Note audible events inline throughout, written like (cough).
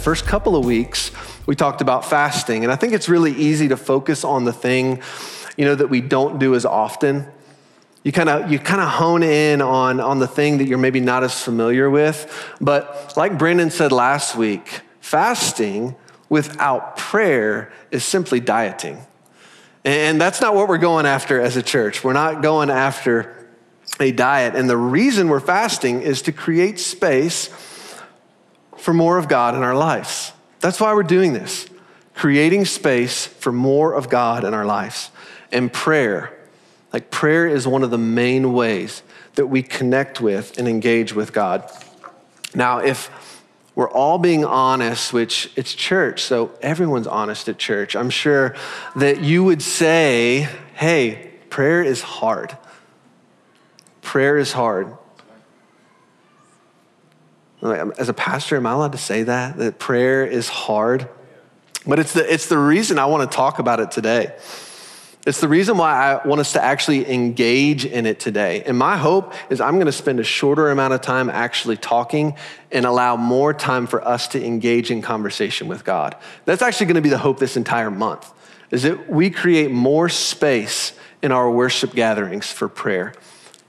first couple of weeks, we talked about fasting. And I think it's really easy to focus on the thing, you know, that we don't do as often. You kind of you kind of hone in on, on the thing that you're maybe not as familiar with. But like Brandon said last week, fasting without prayer is simply dieting. And that's not what we're going after as a church. We're not going after a diet. And the reason we're fasting is to create space for more of God in our lives. That's why we're doing this, creating space for more of God in our lives. And prayer, like prayer is one of the main ways that we connect with and engage with God. Now, if we're all being honest, which it's church, so everyone's honest at church, I'm sure that you would say, hey, prayer is hard. Prayer is hard. As a pastor, am I allowed to say that? That prayer is hard? But it's the, it's the reason I want to talk about it today. It's the reason why I want us to actually engage in it today. And my hope is I'm going to spend a shorter amount of time actually talking and allow more time for us to engage in conversation with God. That's actually going to be the hope this entire month, is that we create more space in our worship gatherings for prayer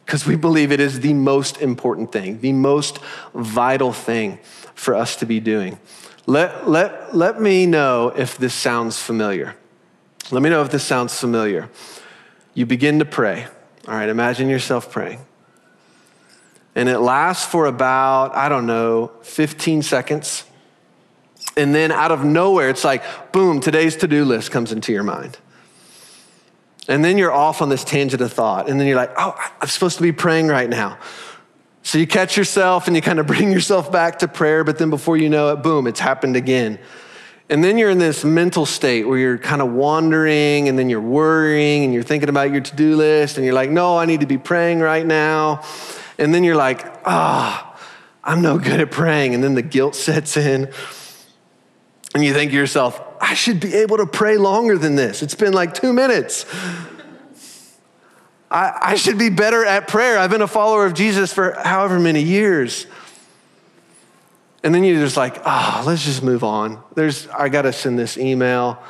because we believe it is the most important thing, the most vital thing for us to be doing. Let, let, let me know if this sounds familiar. Let me know if this sounds familiar. You begin to pray. All right, imagine yourself praying. And it lasts for about, I don't know, 15 seconds. And then out of nowhere, it's like, boom, today's to do list comes into your mind. And then you're off on this tangent of thought. And then you're like, oh, I'm supposed to be praying right now. So you catch yourself and you kind of (laughs) bring yourself back to prayer, but then before you know it, boom, it's happened again. And then you're in this mental state where you're kind of wandering and then you're worrying and you're thinking about your to do list and you're like, no, I need to be praying right now. And then you're like, ah, oh, I'm no good at praying. And then the guilt sets in. And you think to yourself, I should be able to pray longer than this. It's been like two minutes. I, I should be better at prayer. I've been a follower of Jesus for however many years. And then you're just like, ah, oh, let's just move on. There's, I got to send this email.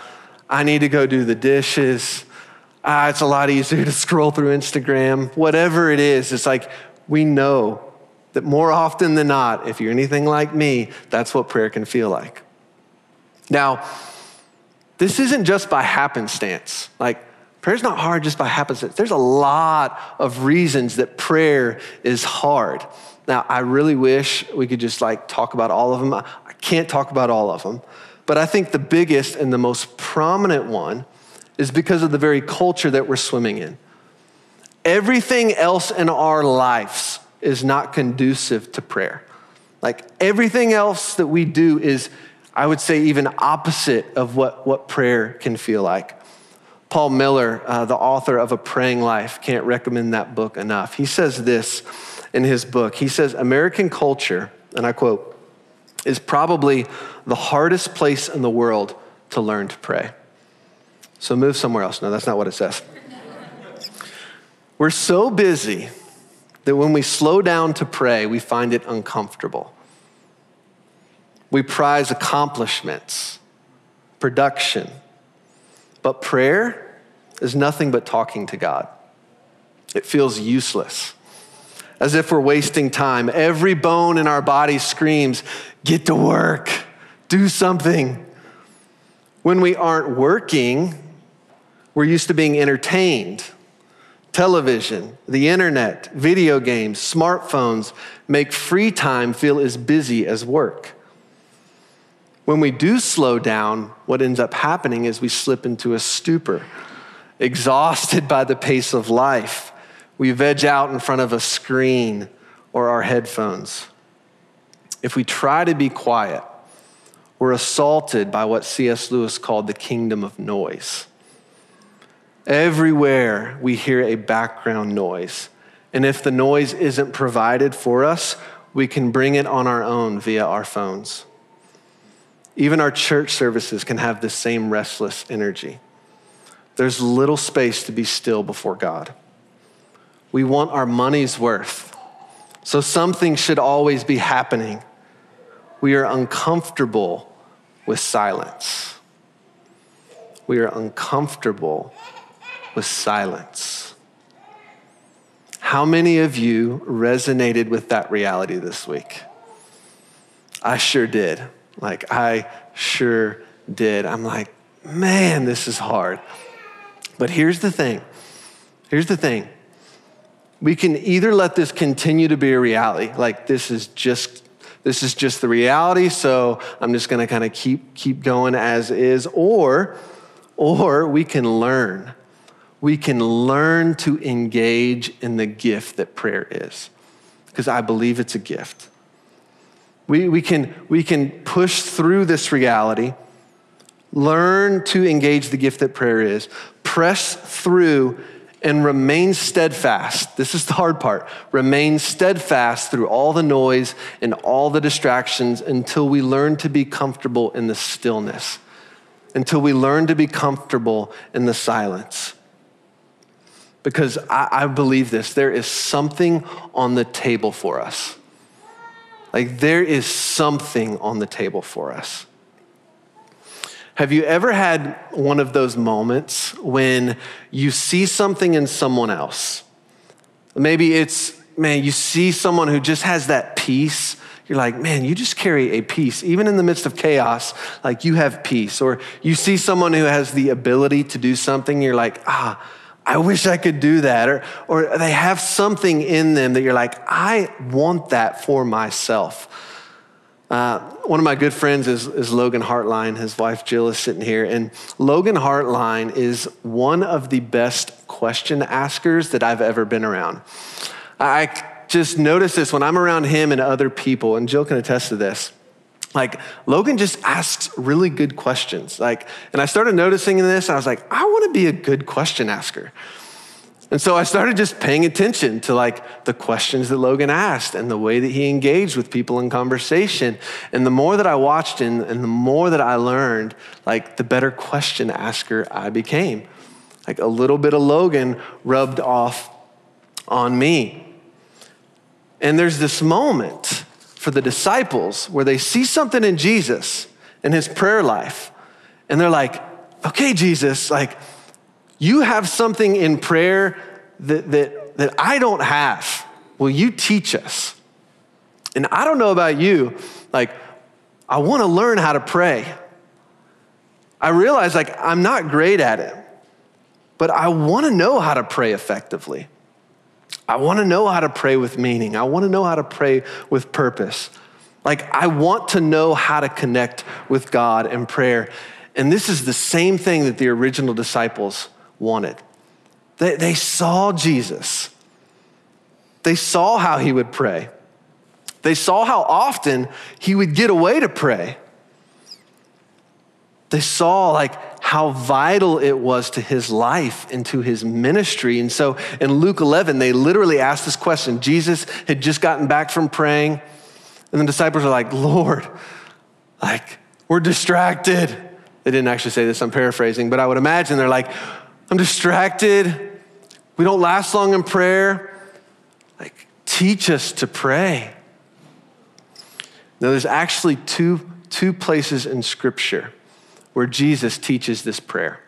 I need to go do the dishes. Ah, it's a lot easier to scroll through Instagram. Whatever it is, it's like we know that more often than not, if you're anything like me, that's what prayer can feel like. Now, this isn't just by happenstance. Like, prayer's not hard just by happenstance. There's a lot of reasons that prayer is hard. Now, I really wish we could just like talk about all of them. I can't talk about all of them. But I think the biggest and the most prominent one is because of the very culture that we're swimming in. Everything else in our lives is not conducive to prayer. Like everything else that we do is I would say, even opposite of what, what prayer can feel like. Paul Miller, uh, the author of A Praying Life, can't recommend that book enough. He says this in his book. He says, American culture, and I quote, is probably the hardest place in the world to learn to pray. So move somewhere else. No, that's not what it says. We're so busy that when we slow down to pray, we find it uncomfortable. We prize accomplishments, production. But prayer is nothing but talking to God. It feels useless, as if we're wasting time. Every bone in our body screams, get to work, do something. When we aren't working, we're used to being entertained. Television, the internet, video games, smartphones make free time feel as busy as work. When we do slow down, what ends up happening is we slip into a stupor, exhausted by the pace of life. We veg out in front of a screen or our headphones. If we try to be quiet, we're assaulted by what C.S. Lewis called the kingdom of noise. Everywhere we hear a background noise. And if the noise isn't provided for us, we can bring it on our own via our phones. Even our church services can have the same restless energy. There's little space to be still before God. We want our money's worth. So something should always be happening. We are uncomfortable with silence. We are uncomfortable with silence. How many of you resonated with that reality this week? I sure did. Like, I sure did. I'm like, man, this is hard. But here's the thing here's the thing. We can either let this continue to be a reality, like this is just this is just the reality, so I'm just gonna kind of keep keep going as is, or or we can learn. We can learn to engage in the gift that prayer is. Because I believe it's a gift. We, we, can, we can push through this reality, learn to engage the gift that prayer is, press through and remain steadfast. This is the hard part. Remain steadfast through all the noise and all the distractions until we learn to be comfortable in the stillness, until we learn to be comfortable in the silence. Because I, I believe this there is something on the table for us. Like, there is something on the table for us. Have you ever had one of those moments when you see something in someone else? Maybe it's, man, you see someone who just has that peace. You're like, man, you just carry a peace. Even in the midst of chaos, like you have peace. Or you see someone who has the ability to do something, you're like, ah, I wish I could do that. Or, or they have something in them that you're like, I want that for myself. Uh, one of my good friends is, is Logan Hartline. His wife Jill is sitting here. And Logan Hartline is one of the best question askers that I've ever been around. I just notice this when I'm around him and other people, and Jill can attest to this like Logan just asks really good questions. Like, and I started noticing this, I was like, I want to be a good question asker. And so I started just paying attention to like the questions that Logan asked and the way that he engaged with people in conversation. And the more that I watched and, and the more that I learned, like the better question asker I became. Like a little bit of Logan rubbed off on me. And there's this moment for the disciples where they see something in Jesus and his prayer life. And they're like, okay, Jesus, like, you have something in prayer that, that, that I don't have. Will you teach us? And I don't know about you, like, I want to learn how to pray. I realize, like, I'm not great at it, but I want to know how to pray effectively. I want to know how to pray with meaning. I want to know how to pray with purpose. Like, I want to know how to connect with God in prayer. And this is the same thing that the original disciples wanted. They, they saw Jesus, they saw how he would pray, they saw how often he would get away to pray. They saw, like, how vital it was to his life and to his ministry. And so in Luke 11, they literally asked this question. Jesus had just gotten back from praying, and the disciples are like, Lord, like, we're distracted. They didn't actually say this, I'm paraphrasing, but I would imagine they're like, I'm distracted. We don't last long in prayer. Like, teach us to pray. Now, there's actually two, two places in Scripture where Jesus teaches this prayer.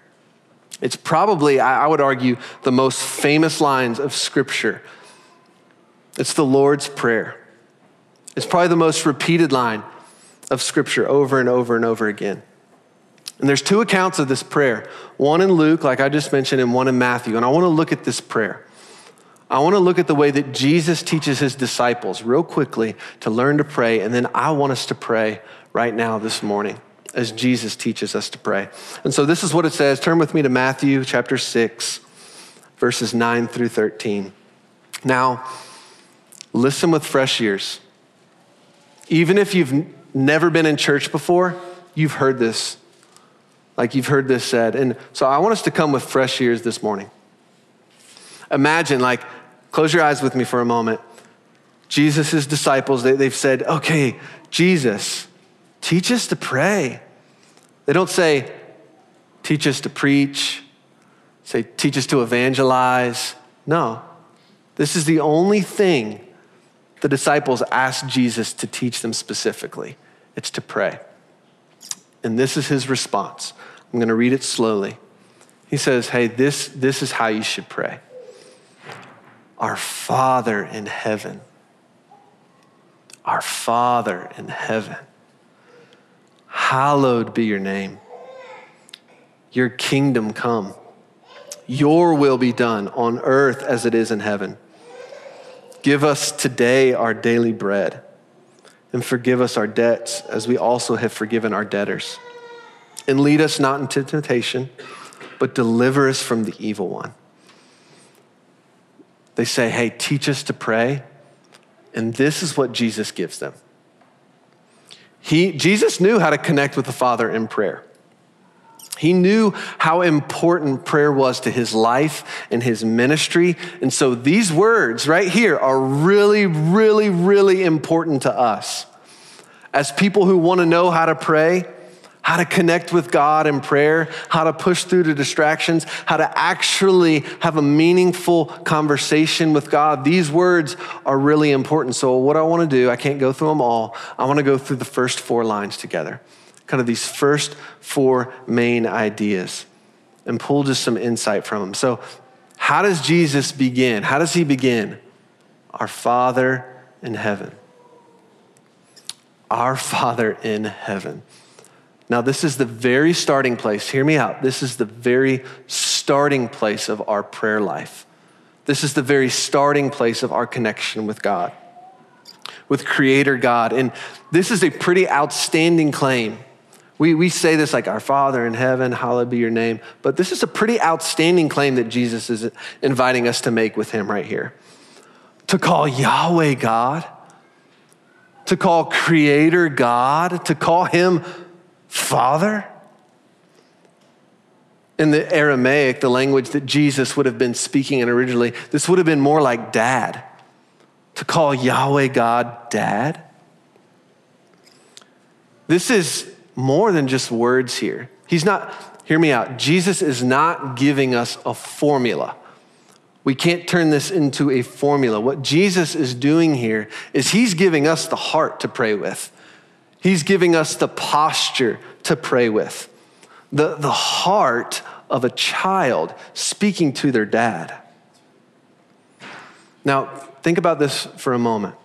It's probably, I would argue, the most famous lines of Scripture. It's the Lord's Prayer. It's probably the most repeated line of Scripture over and over and over again. And there's two accounts of this prayer one in Luke, like I just mentioned, and one in Matthew. And I want to look at this prayer. I want to look at the way that Jesus teaches his disciples real quickly to learn to pray. And then I want us to pray right now this morning as Jesus teaches us to pray. And so this is what it says. Turn with me to Matthew chapter 6, verses 9 through 13. Now, listen with fresh ears. Even if you've never been in church before, you've heard this. Like you've heard this said. And so I want us to come with fresh ears this morning. Imagine, like, close your eyes with me for a moment. Jesus' disciples, they, they've said, okay, Jesus, teach us to pray. They don't say, teach us to preach, say, teach us to evangelize. No. This is the only thing the disciples asked Jesus to teach them specifically it's to pray. And this is his response. I'm going to read it slowly. He says, Hey, this, this is how you should pray Our Father in heaven, our Father in heaven, hallowed be your name. Your kingdom come. Your will be done on earth as it is in heaven. Give us today our daily bread and forgive us our debts as we also have forgiven our debtors. And lead us not into temptation, but deliver us from the evil one. They say, Hey, teach us to pray. And this is what Jesus gives them. He, Jesus knew how to connect with the Father in prayer. He knew how important prayer was to his life and his ministry. And so these words right here are really, really, really important to us. As people who want to know how to pray, how to connect with God in prayer, how to push through the distractions, how to actually have a meaningful conversation with God. These words are really important. So, what I want to do, I can't go through them all. I want to go through the first four lines together kind of these first four main ideas and pull just some insight from them. So, how does Jesus begin? How does he begin? Our Father in heaven. Our Father in heaven. Now, this is the very starting place. Hear me out. This is the very starting place of our prayer life. This is the very starting place of our connection with God, with Creator God. And this is a pretty outstanding claim we, we say this like, Our Father in heaven, hallowed be your name. But this is a pretty outstanding claim that Jesus is inviting us to make with him right here. To call Yahweh God, to call Creator God, to call him Father. In the Aramaic, the language that Jesus would have been speaking in originally, this would have been more like dad. To call Yahweh God dad. This is more than just words here. He's not, hear me out, Jesus is not giving us a formula. We can't turn this into a formula. What Jesus is doing here is he's giving us the heart to pray with. He's giving us the posture to pray with. The, the heart of a child speaking to their dad. Now, think about this for a moment.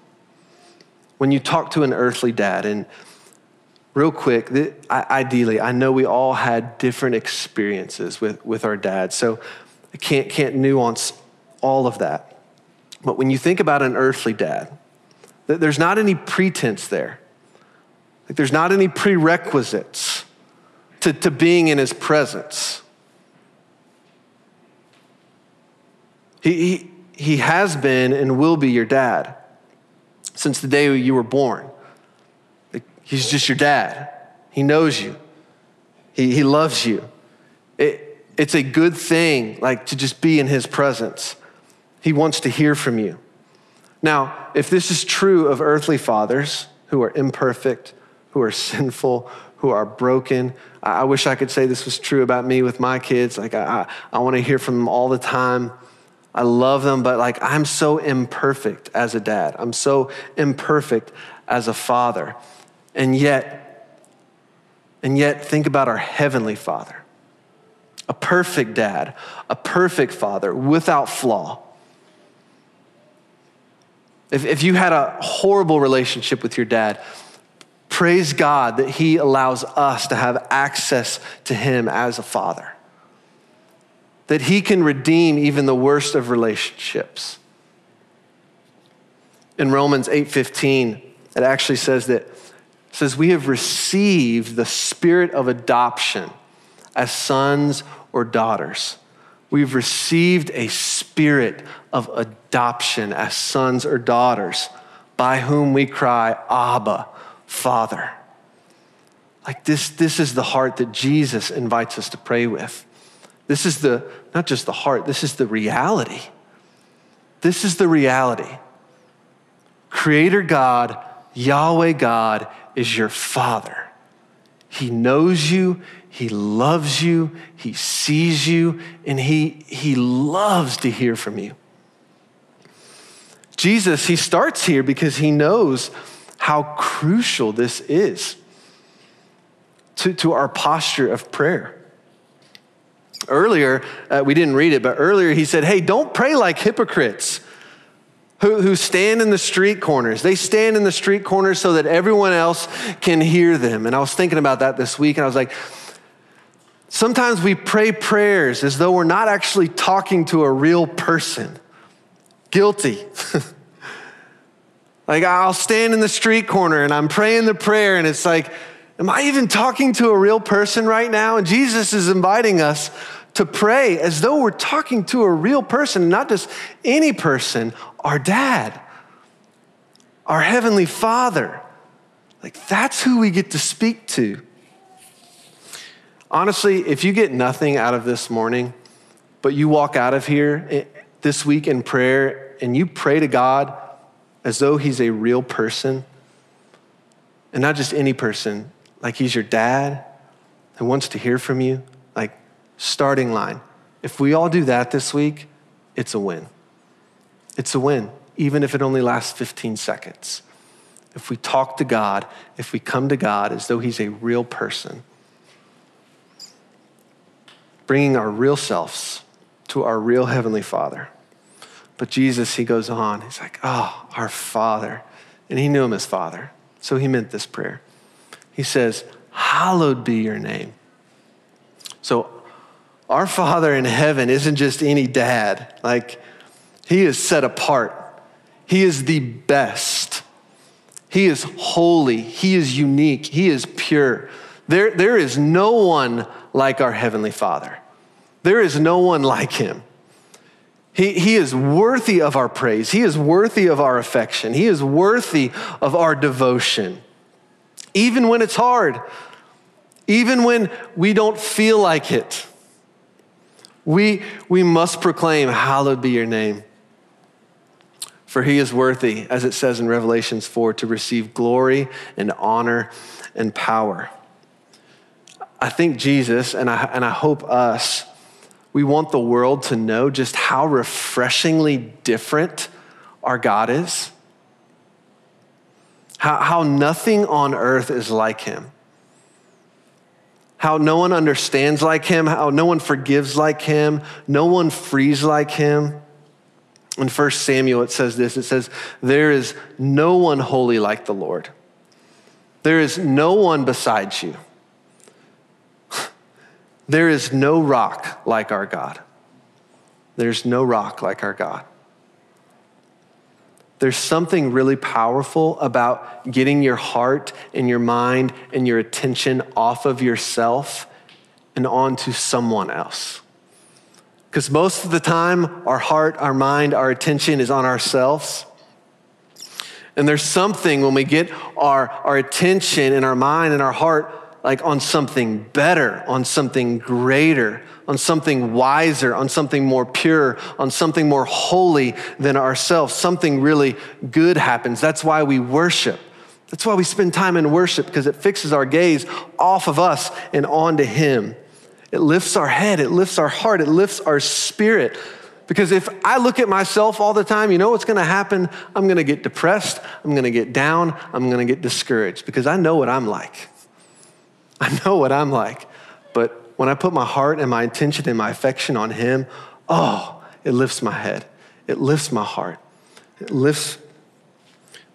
When you talk to an earthly dad, and real quick, ideally, I know we all had different experiences with, with our dads, so I can't, can't nuance all of that. But when you think about an earthly dad, there's not any pretense there. Like there's not any prerequisites to, to being in his presence. He, he, he has been and will be your dad since the day you were born. He's just your dad. He knows you. He, he loves you. It, it's a good thing, like to just be in his presence. He wants to hear from you. Now, if this is true of earthly fathers who are imperfect, who are (laughs) sinful, who are broken, I, I wish I could say this was true about me with my kids. Like, I, I, I want to hear from them all the time. I love them, but like, I'm so imperfect as a dad. I'm so imperfect as a father. And yet, and yet, think about our Heavenly Father a perfect dad, a perfect father without flaw. If, if you had a horrible relationship with your dad, praise God that He allows us to have access to Him as a father. That He can redeem even the worst of relationships. In Romans 8:15, it actually says that says, We have received the spirit of adoption as sons or daughters. We've received a spirit of adoption as sons or daughters by whom we cry, Abba, Father. Like this, this is the heart that Jesus invites us to pray with. This is the, not just the heart, this is the reality. This is the reality. Creator God, Yahweh God, is your Father. He knows you, He loves you, He sees you, and He, he loves to hear from you. Jesus, He starts here because He knows how crucial this is. to, to our posture of prayer. Earlier, uh, we didn't read it, but earlier he said, Hey, don't pray like hypocrites who, who stand in the street corners. They stand in the street corners so that everyone else can hear them. And I was thinking about that this week, and I was like, Sometimes we pray prayers as though we're not actually talking to a real person. Guilty. (laughs) like I'll stand in the street corner and I'm praying the prayer, and it's like, Am I even talking to a real person right now? And Jesus is inviting us to pray as though we're talking to a real person, not just any person, our dad, our heavenly father. Like that's who we get to speak to. Honestly, if you get nothing out of this morning, but you walk out of here eh, this week in prayer and you pray to God as though He's a real person, and not just any person, like He's your dad who wants to hear from you, like starting line. If we all do that this week, it's a win. It's a win, even if it only lasts 15 seconds. If we talk to God, if we come to God as though He's a real person, bringing our real selves to our real Heavenly Father. But Jesus, He goes on, He's like, Oh, our Father. And He knew Him as Father. So He meant this prayer. He says, Hallowed be your name. So, our Father in heaven isn't just any dad. Like, He is set apart, He is the best. He is holy, He is unique, He is pure. There, there is no one like our Heavenly Father. There is no one like Him. He, he is worthy of our praise. He is worthy of our affection. He is worthy of our devotion. Even when it's hard, even when we don't feel like it, we, we must proclaim, Hallowed be your name. For he is worthy, as it says in Revelations 4, to receive glory and honor and power. I think Jesus, and I, and I hope us, we want the world to know just how refreshingly different our God is. How, how nothing on earth is like him. How no one understands like him, how no one forgives like him, no one frees like him. In 1 Samuel, it says this it says, There is no one holy like the Lord. There is no one besides you. There is no rock like our God. There's no rock like our God. There's something really powerful about getting your heart and your mind and your attention off of yourself and onto someone else. Because most of the time, our heart, our mind, our attention is on ourselves. And there's something when we get our, our attention and our mind and our heart like on something better, on something greater, on something wiser, on something more pure, on something more holy than ourselves. Something really good happens. That's why we worship. That's why we spend time in worship because it fixes our gaze off of us and onto Him. It lifts our head, it lifts our heart, it lifts our spirit. Because if I look at myself all the time, you know what's gonna happen? I'm gonna get depressed, I'm gonna get down, I'm gonna get discouraged because I know what I'm like. (laughs) I know what I'm like. But when I put my heart and my intention and my affection on Him, oh, it lifts my head. It lifts my heart. It lifts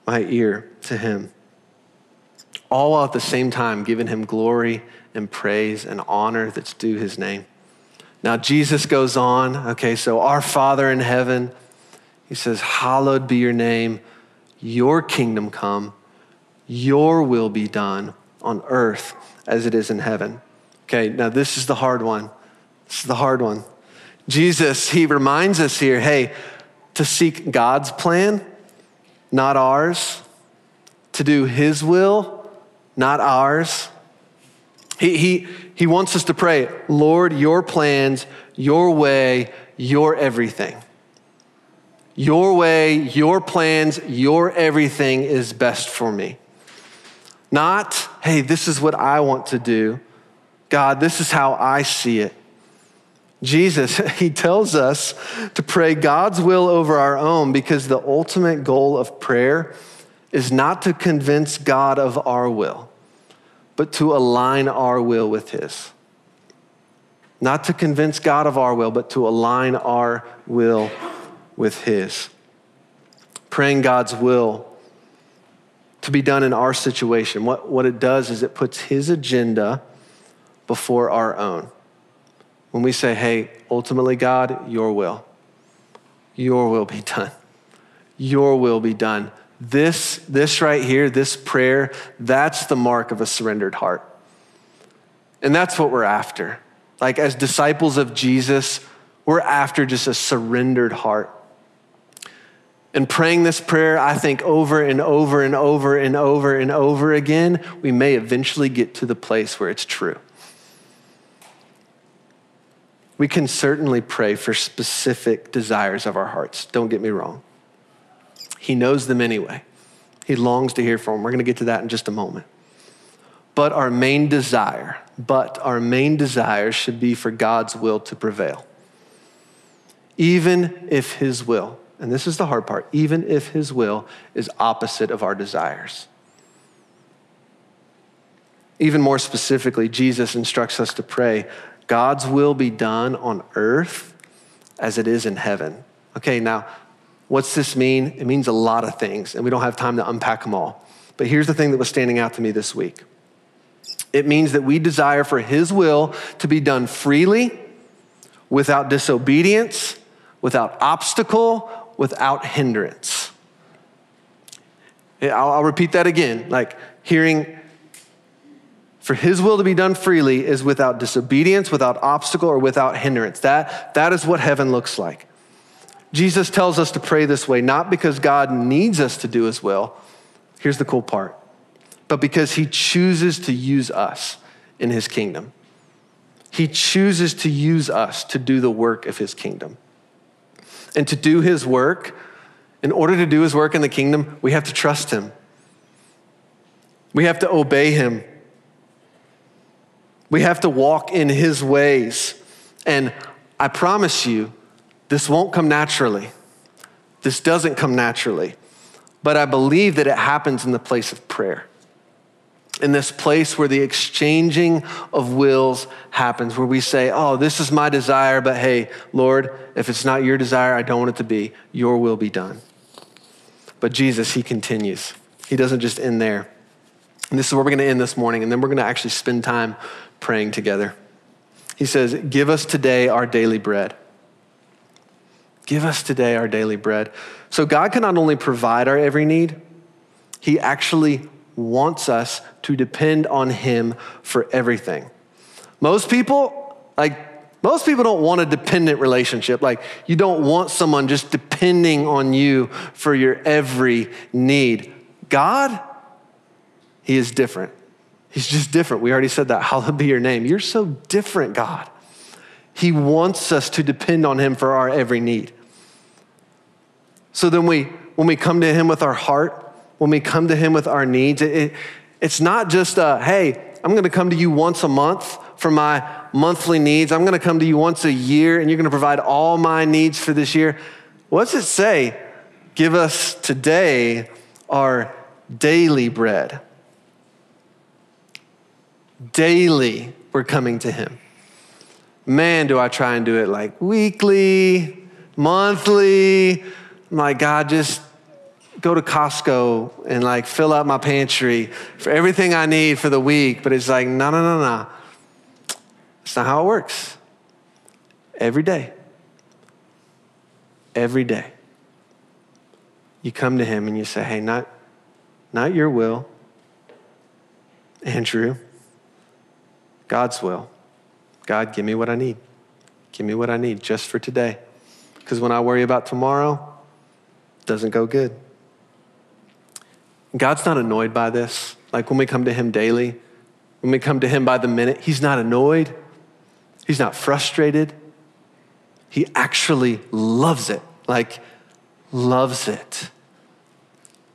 my ear to Him. All while at the same time giving Him glory and praise and honor that's due His name. Now, Jesus goes on, okay, so our Father in heaven, He says, Hallowed be your name, your kingdom come, your will be done on earth as it is in heaven. Okay, now this is the hard one. This is the hard one. Jesus, he reminds us here hey, to seek God's plan, not ours, to do his will, not ours. He, he, he wants us to pray, Lord, your plans, your way, your everything. Your way, your plans, your everything is best for me. Not, hey, this is what I want to do. God, this is how I see it. Jesus, (laughs) he tells us to pray God's will over our own because the ultimate goal of prayer is not to convince God of our will, but to align our will with His. Not to convince God of our will, but to align our will with His. Praying God's will to be done in our situation. What, what it does is it puts His agenda before our own. When we say, hey, ultimately, God, your will, your will be (laughs) done. Your will be done. This, this right here, this prayer, that's the mark of a surrendered heart. And that's what we're after. Like, as disciples of Jesus, we're after just a surrendered heart. And praying this prayer, I think over and over and over and over and over again, we may eventually get to the place where it's true. We can certainly pray for specific desires of our hearts. Don't get me wrong. He knows them anyway. He longs to hear from them. We're going to get to that in just a moment. But our main desire, but our main desire should be for God's will to prevail. Even if His will, and this is the hard part, even if His will is opposite of our desires. Even more specifically, Jesus instructs us to pray God's will be done on earth as it is in heaven. Okay, now, what's this mean? It means a lot of things, and we don't have time to unpack them all. But here's the thing that was standing out to me this week it means that we desire for His will to be done freely, without disobedience, without obstacle, without hindrance. I'll, I'll repeat that again like hearing for his will to be done freely is without disobedience, without obstacle, or without hindrance. That, that is what heaven looks like. Jesus tells us to pray this way, not because God needs us to do his will. Here's the cool part, but because he chooses to use us in his kingdom. He chooses to use us to do the work of his kingdom. And to do his work, in order to do his work in the kingdom, we have to trust him. We have to obey him. We have to walk in his ways. And I promise you, this won't come naturally. This doesn't come naturally. But I believe that it happens in the place of prayer. In this place where the exchanging of wills happens, where we say, Oh, this is my desire, but hey, Lord, if it's not your desire, I don't want it to be. Your will be done. But Jesus, he continues. He doesn't just end there. And this is where we're going to end this morning, and then we're going to actually spend time praying together. He says, Give us today our daily bread. Give us today our daily bread. So God can not only provide our every need, He actually wants us to depend on Him for everything. Most people, like, most people don't want a dependent relationship. Like, you don't want someone just depending on you for your every need. God, He is different. He's just different. We already said that. (laughs) Hallowed be your name. You're so different, God. He wants us to depend on Him for our every need. So then we, when we come to Him with our heart, when we come to Him with our needs, it, it, it's not just a, hey, I'm going to come to you once a month for my monthly needs. I'm going to come to you once a year and you're going to provide all my needs for this year. What does it say? Give us today our daily bread. Daily, we're coming to Him. Man, do I try and do it like weekly, monthly. I'm God, just go to Costco and like fill up my pantry for everything I need for the week. But it's like, no, no, no, no. It's not how it works. Every day. Every day. You come to him and you say, hey, not, not your will, Andrew. God's will. God, give me what I need. Give me what I need just for today. Because when I worry about tomorrow, doesn't go good. God's not annoyed by this. Like when we come to Him daily, when we come to Him by the minute, He's not annoyed. He's not frustrated. He actually loves it. Like, loves it.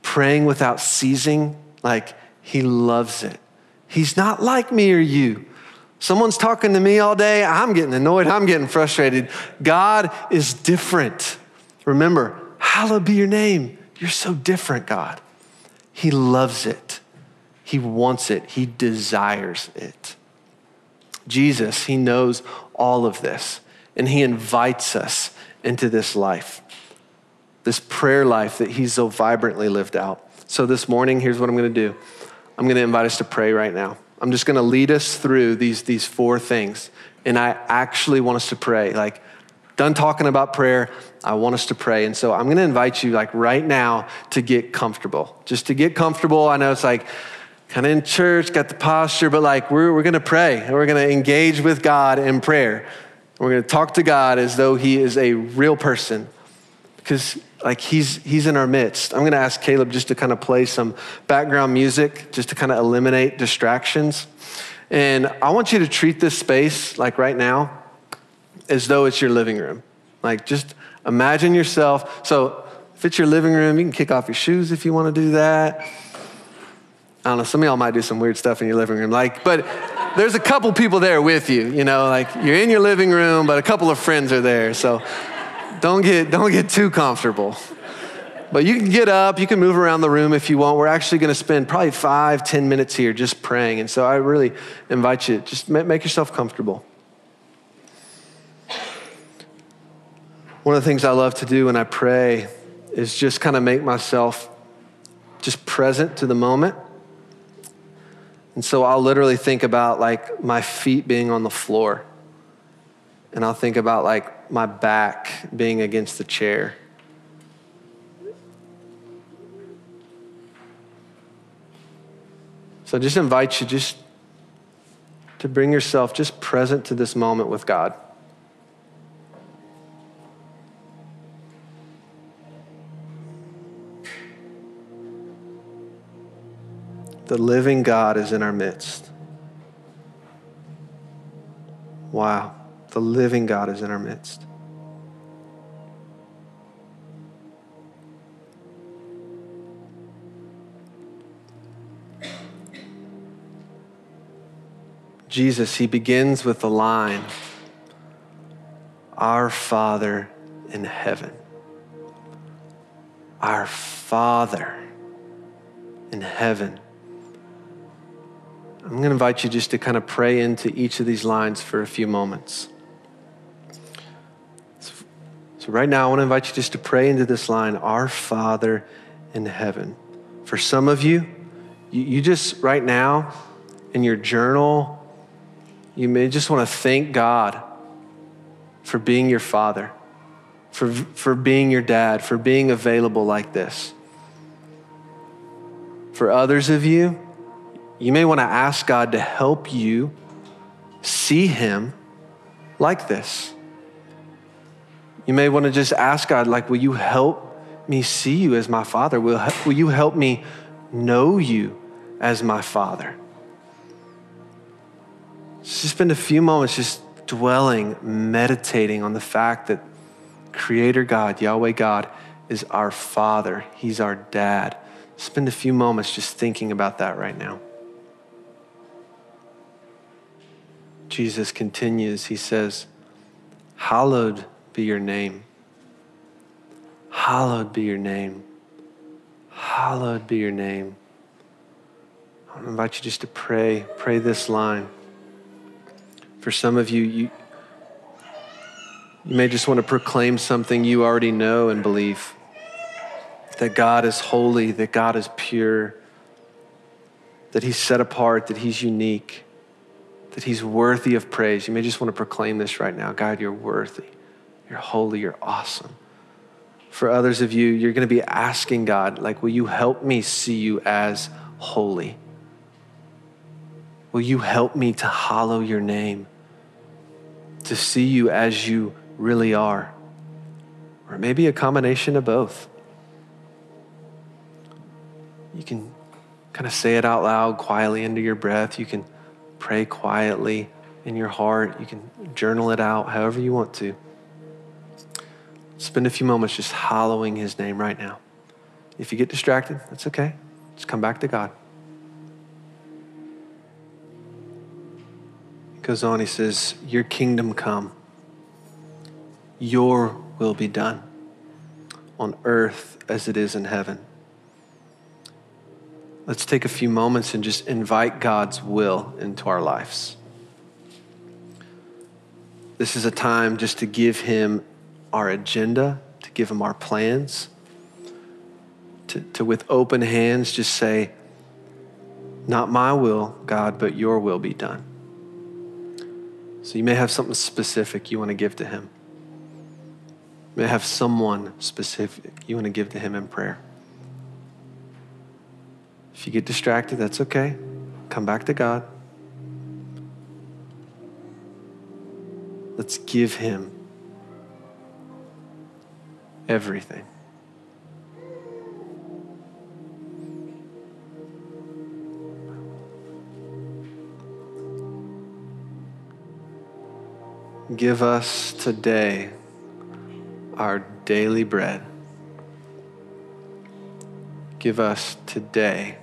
Praying without ceasing, like, He loves it. He's not like me or you. Someone's talking to me all day, I'm getting annoyed, I'm getting frustrated. God is different. Remember, hallowed be your name. You're so different, God. He loves it. He wants it, He desires it. Jesus, He knows all of this, and He invites us into this life, this prayer life that He's so vibrantly lived out. So this morning, here's what I'm going to do I'm going to invite us to pray right now. I'm just going to lead us through these, these four things. And I actually want us to pray. Like, done talking about prayer. I want us to pray. And so I'm going to invite you, like, right now to get comfortable. Just to get comfortable. I know it's like, kind of in church, got the posture, but like we're, we're going to pray and we're going to engage with God in prayer. We're going to talk to God as though He is a real person because like he's he's in our midst. I'm going to ask Caleb just to kind of play some background music just to kind of eliminate distractions. And I want you to treat this space like right now as though it's your living room. Like just imagine yourself. So if it's your living room, you can kick off your shoes if you want to do that. I don't know, some of y'all might do some weird stuff in your living room. Like, but there's a couple people there with you, you know, like you're in your living room, but a couple of friends are there. So don't get, don't get too comfortable. But you can get up, you can move around the room if you want. We're actually going to spend probably five, ten minutes here just praying. And so I really invite you, just make yourself comfortable. One of the things I love to do when I pray is just kind of make myself just present to the moment. And so I'll literally think about like my feet being on the floor. And I'll think about like my back being against the chair. So I just invite you just to bring yourself just present to this moment with God. The living God is in our midst. Wow. The living God is in our midst. Jesus, he begins with the line Our Father in heaven. Our Father in heaven. I'm going to invite you just to kind of pray into each of these lines for a few moments. So, right now, I want to invite you just to pray into this line Our Father in heaven. For some of you, you, you just right now in your journal, you may just want to thank God for being your father, for, for being your dad, for being available like this. For others of you, you may want to ask God to help you see Him like this. You may want to just ask God, like, will you help me see you as my father? Will, will you help me know you as my father? Just spend a few moments just dwelling, meditating on the fact that Creator God, Yahweh God, is our Father. He's our dad. Spend a few moments just thinking about that right now. Jesus continues, He says, Hallowed be your name. Hallowed be your name. Hallowed be your name. I invite you just to pray, pray this line. For some of you, you, you may just want to proclaim something you already know and believe that God is holy, that God is pure, that He's set apart, that He's unique, that He's worthy of praise. You may just want to proclaim this right now God, you're worthy. You're holy. You're awesome. For others of you, you're going to be asking God, like, will you help me see you as holy? Will you help me to hallow your name, to see you as you really are? Or maybe a combination of both. You can kind of say it out loud, quietly under your breath. You can pray quietly in your heart. You can journal it out however you want to. Spend a few moments just hallowing his name right now. If you get distracted, that's okay. Just come back to God. He goes on, he says, Your kingdom come, your will be done on earth as it is in heaven. Let's take a few moments and just invite God's will into our lives. This is a time just to give Him our agenda, to give Him our plans, to, to with open hands just say, Not my will, God, but your will be done. So you may have something specific you want to give to Him. You may have someone specific you want to give to Him in prayer. If you get distracted, that's okay. Come back to God. Let's give Him everything. Give us today our daily bread. Give us today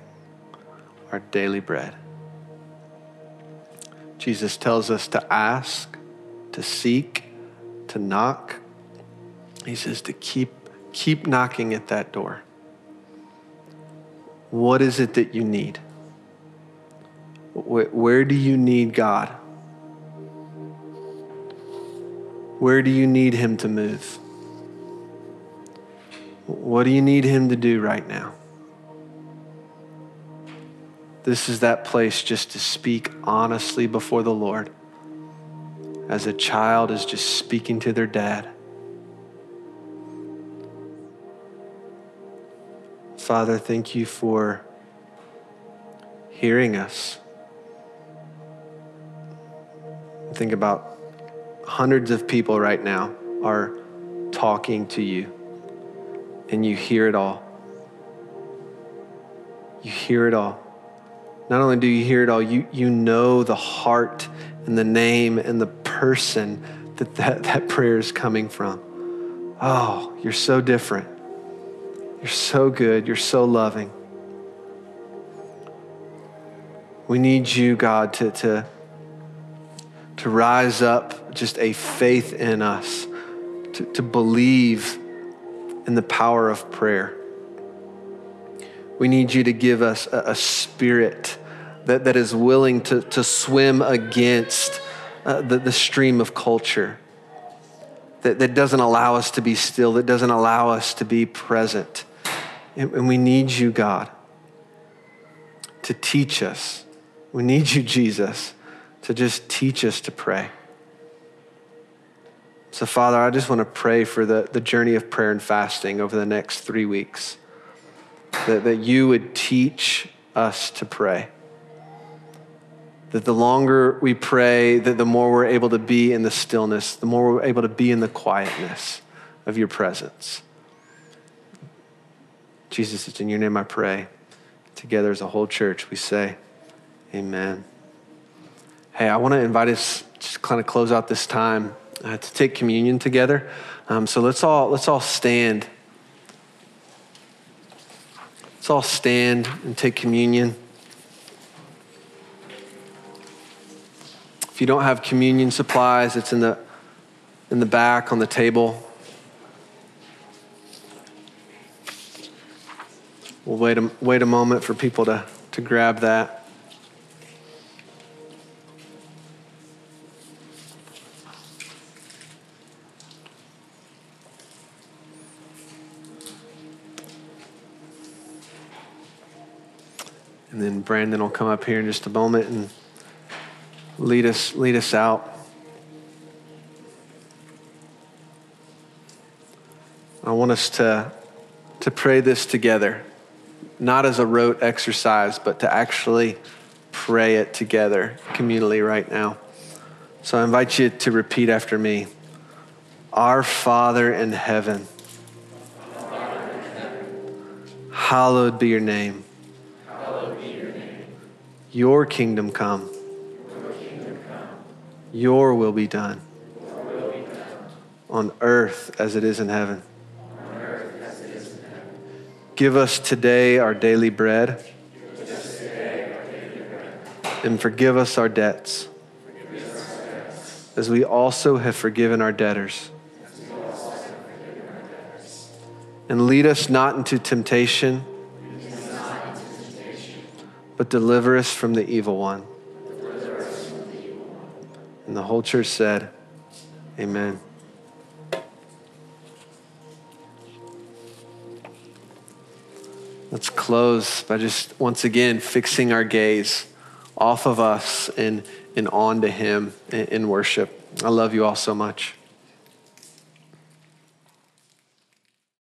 our daily bread. Jesus tells us to ask, to seek, to knock. He says to keep keep knocking at that door. What is it that you need? Where do you need God? Where do you need Him to move? What do you need Him to do right now? This is that place just to speak honestly before the Lord as a child is just speaking to their dad. Father, thank you for hearing us. Think about hundreds of people right now are talking to you, and you hear it all. You hear it all. Not only do you hear it all, you, you know the heart and the name and the person that, that that prayer is coming from. Oh, you're so different. You're so good. You're so loving. We need you, God, to, to, to rise up just a faith in us, to, to believe in the power of prayer. We need you to give us a, a spirit that, that is willing to, to swim against uh, the, the stream of culture, that, that doesn't allow us to be still, that doesn't allow us to be present. And, and we need you, God, to teach us. We need you, Jesus, to just teach us to pray. So, Father, I just want to pray for the, the journey of prayer and fasting over the next three weeks that, that you would teach us to pray. That the longer we pray, that the more we're able to be in the stillness, the more we're able to be in the quietness of your presence. Jesus, it's in your name I pray. Together as a whole church, we say, Amen. Hey, I want to invite us to kind of close out this time uh, to take communion together. Um, so let's all let's all stand. Let's all stand and take communion. If you don't have communion supplies, it's in the, in the back on the table. We'll wait a, wait a moment for people to, to grab that. Brandon will come up here in just a moment and lead us, lead us out. I want us to, to pray this together, not as a rote exercise, but to actually pray it together communally right now. So I invite you to repeat after me Our Father in heaven, hallowed be your name. Your kingdom come. Your will be done. On earth as it is in heaven. Give us today our daily bread. And forgive us our debts. As we also have forgiven our debtors. And lead us not into temptation but deliver us from the evil one. And the whole church said, Amen. Let's close by just once again fixing our gaze off of us and, and on to Him in, in worship. I love you all so much.